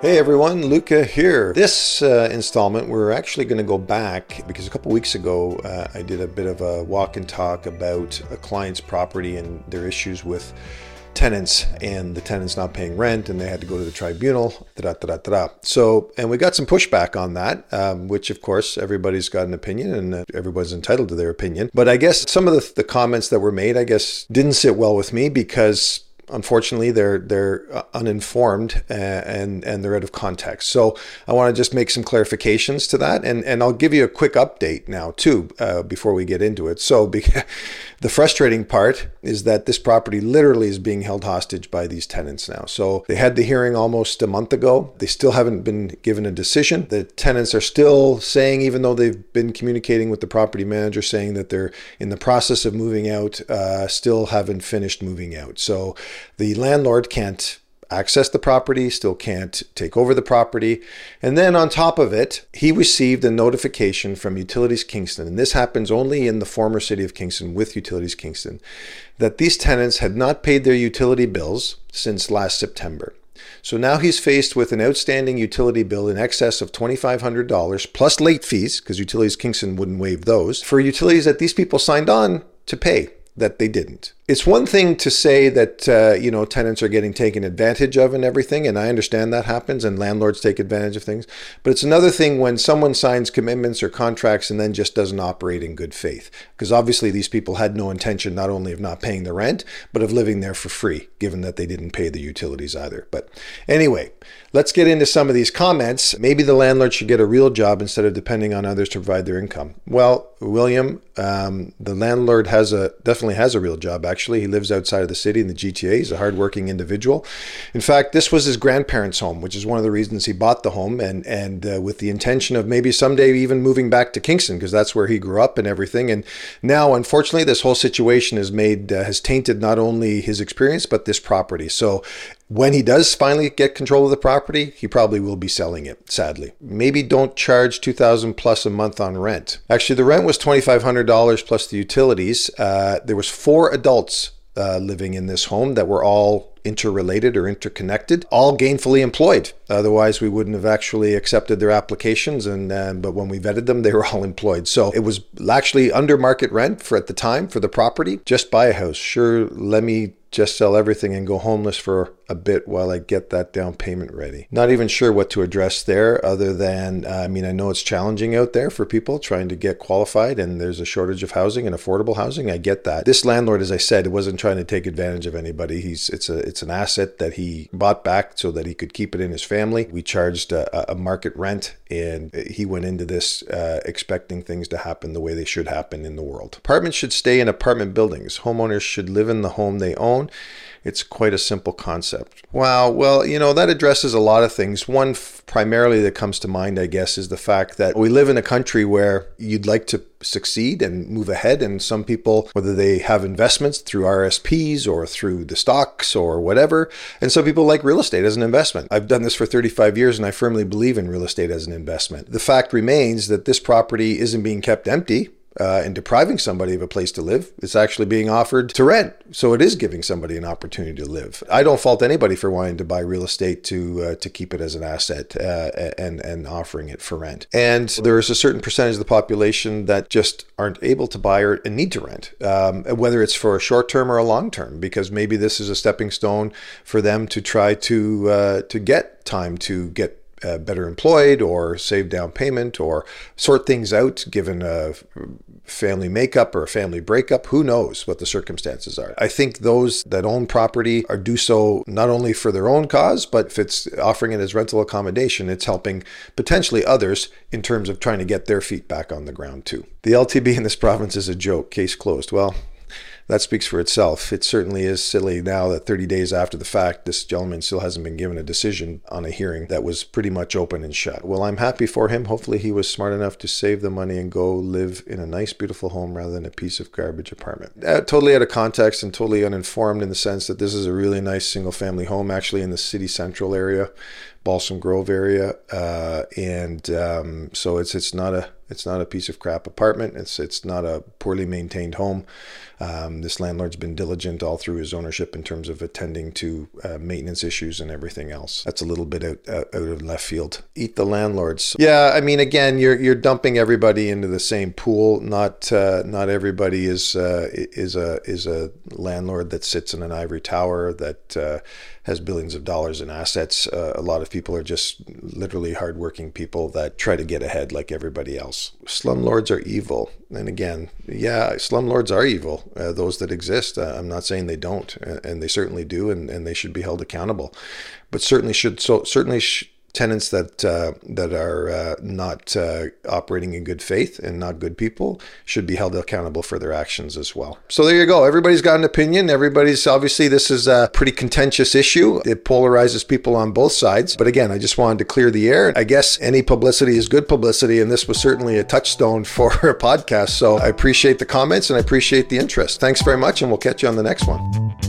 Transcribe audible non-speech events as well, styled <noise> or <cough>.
Hey everyone, Luca here. This uh, installment, we're actually going to go back because a couple weeks ago uh, I did a bit of a walk and talk about a client's property and their issues with tenants and the tenants not paying rent and they had to go to the tribunal. Da, da, da, da, So, and we got some pushback on that, um, which of course everybody's got an opinion and uh, everybody's entitled to their opinion. But I guess some of the, the comments that were made, I guess, didn't sit well with me because unfortunately they're they're uh, uninformed uh, and and they're out of context. So I want to just make some clarifications to that, and and I'll give you a quick update now too uh, before we get into it. So <laughs> the frustrating part is that this property literally is being held hostage by these tenants now. So they had the hearing almost a month ago. They still haven't been given a decision. The tenants are still saying, even though they've been communicating with the property manager, saying that they're in the process of moving out, uh, still haven't finished moving out. So the landlord can't access the property, still can't take over the property. And then on top of it, he received a notification from Utilities Kingston, and this happens only in the former city of Kingston with Utilities Kingston, that these tenants had not paid their utility bills since last September. So now he's faced with an outstanding utility bill in excess of $2,500 plus late fees, because Utilities Kingston wouldn't waive those, for utilities that these people signed on to pay that they didn't. It's one thing to say that uh, you know tenants are getting taken advantage of and everything, and I understand that happens, and landlords take advantage of things. But it's another thing when someone signs commitments or contracts and then just doesn't operate in good faith, because obviously these people had no intention not only of not paying the rent, but of living there for free, given that they didn't pay the utilities either. But anyway, let's get into some of these comments. Maybe the landlord should get a real job instead of depending on others to provide their income. Well, William, um, the landlord has a definitely has a real job. Actually actually. He lives outside of the city in the GTA. He's a hardworking individual. In fact, this was his grandparents' home, which is one of the reasons he bought the home, and and uh, with the intention of maybe someday even moving back to Kingston because that's where he grew up and everything. And now, unfortunately, this whole situation has made uh, has tainted not only his experience but this property. So when he does finally get control of the property, he probably will be selling it, sadly. Maybe don't charge 2000 plus a month on rent. Actually, the rent was $2,500 plus the utilities. Uh, there was four adults uh, living in this home that were all interrelated or interconnected, all gainfully employed. Otherwise, we wouldn't have actually accepted their applications. And uh, but when we vetted them, they were all employed. So it was actually under market rent for at the time for the property. Just buy a house. Sure, let me just sell everything and go homeless for a bit while I get that down payment ready. Not even sure what to address there other than, uh, I mean, I know it's challenging out there for people trying to get qualified and there's a shortage of housing and affordable housing. I get that. This landlord, as I said, wasn't trying to take advantage of anybody. He's, it's a, it's an asset that he bought back so that he could keep it in his family. We charged a, a market rent and he went into this uh, expecting things to happen the way they should happen in the world. Apartments should stay in apartment buildings. Homeowners should live in the home they own it's quite a simple concept. Wow. Well, you know, that addresses a lot of things. One f- primarily that comes to mind, I guess, is the fact that we live in a country where you'd like to succeed and move ahead. And some people, whether they have investments through RSPs or through the stocks or whatever, and some people like real estate as an investment. I've done this for 35 years and I firmly believe in real estate as an investment. The fact remains that this property isn't being kept empty uh, and depriving somebody of a place to live. It's actually being offered to rent. So it is giving somebody an opportunity to live. I don't fault anybody for wanting to buy real estate to uh, to keep it as an asset uh, and and offering it for rent. And there is a certain percentage of the population that just aren't able to buy or need to rent, um, whether it's for a short term or a long term, because maybe this is a stepping stone for them to try to uh, to get time to get uh, better employed or save down payment or sort things out given a family makeup or a family breakup. Who knows what the circumstances are? I think those that own property are do so not only for their own cause, but if it's offering it as rental accommodation, it's helping potentially others in terms of trying to get their feet back on the ground too. The LTB in this province is a joke. Case closed. Well, that speaks for itself. It certainly is silly now that 30 days after the fact, this gentleman still hasn't been given a decision on a hearing that was pretty much open and shut. Well, I'm happy for him. Hopefully, he was smart enough to save the money and go live in a nice, beautiful home rather than a piece of garbage apartment. Uh, totally out of context and totally uninformed in the sense that this is a really nice single family home, actually in the city central area. Balsam Grove area, uh, and um, so it's it's not a It's not a piece of crap apartment. It's it's not a poorly maintained home. Um, this landlord's been diligent all through his ownership in terms of attending to uh, maintenance issues and everything else. That's a little bit out, out, out of left field. Eat the landlords. Yeah, I mean, again, you're you're dumping everybody into the same pool. Not uh, not everybody is uh, is a is a landlord that sits in an ivory tower that uh, has billions of dollars in assets. Uh, a lot of people are just literally hardworking people that try to get ahead like everybody else. Slumlords are evil. And again, yeah, slumlords are evil, uh, those that exist. Uh, I'm not saying they don't, and they certainly do, and, and they should be held accountable. But certainly should, so certainly sh- tenants that uh, that are uh, not uh, operating in good faith and not good people should be held accountable for their actions as well. So there you go. Everybody's got an opinion. Everybody's obviously this is a pretty contentious issue. It polarizes people on both sides. But again, I just wanted to clear the air. I guess any publicity is good publicity, and this was certainly a touchstone <laughs> for a podcast. So I appreciate the comments and I appreciate the interest. Thanks very much, and we'll catch you on the next one.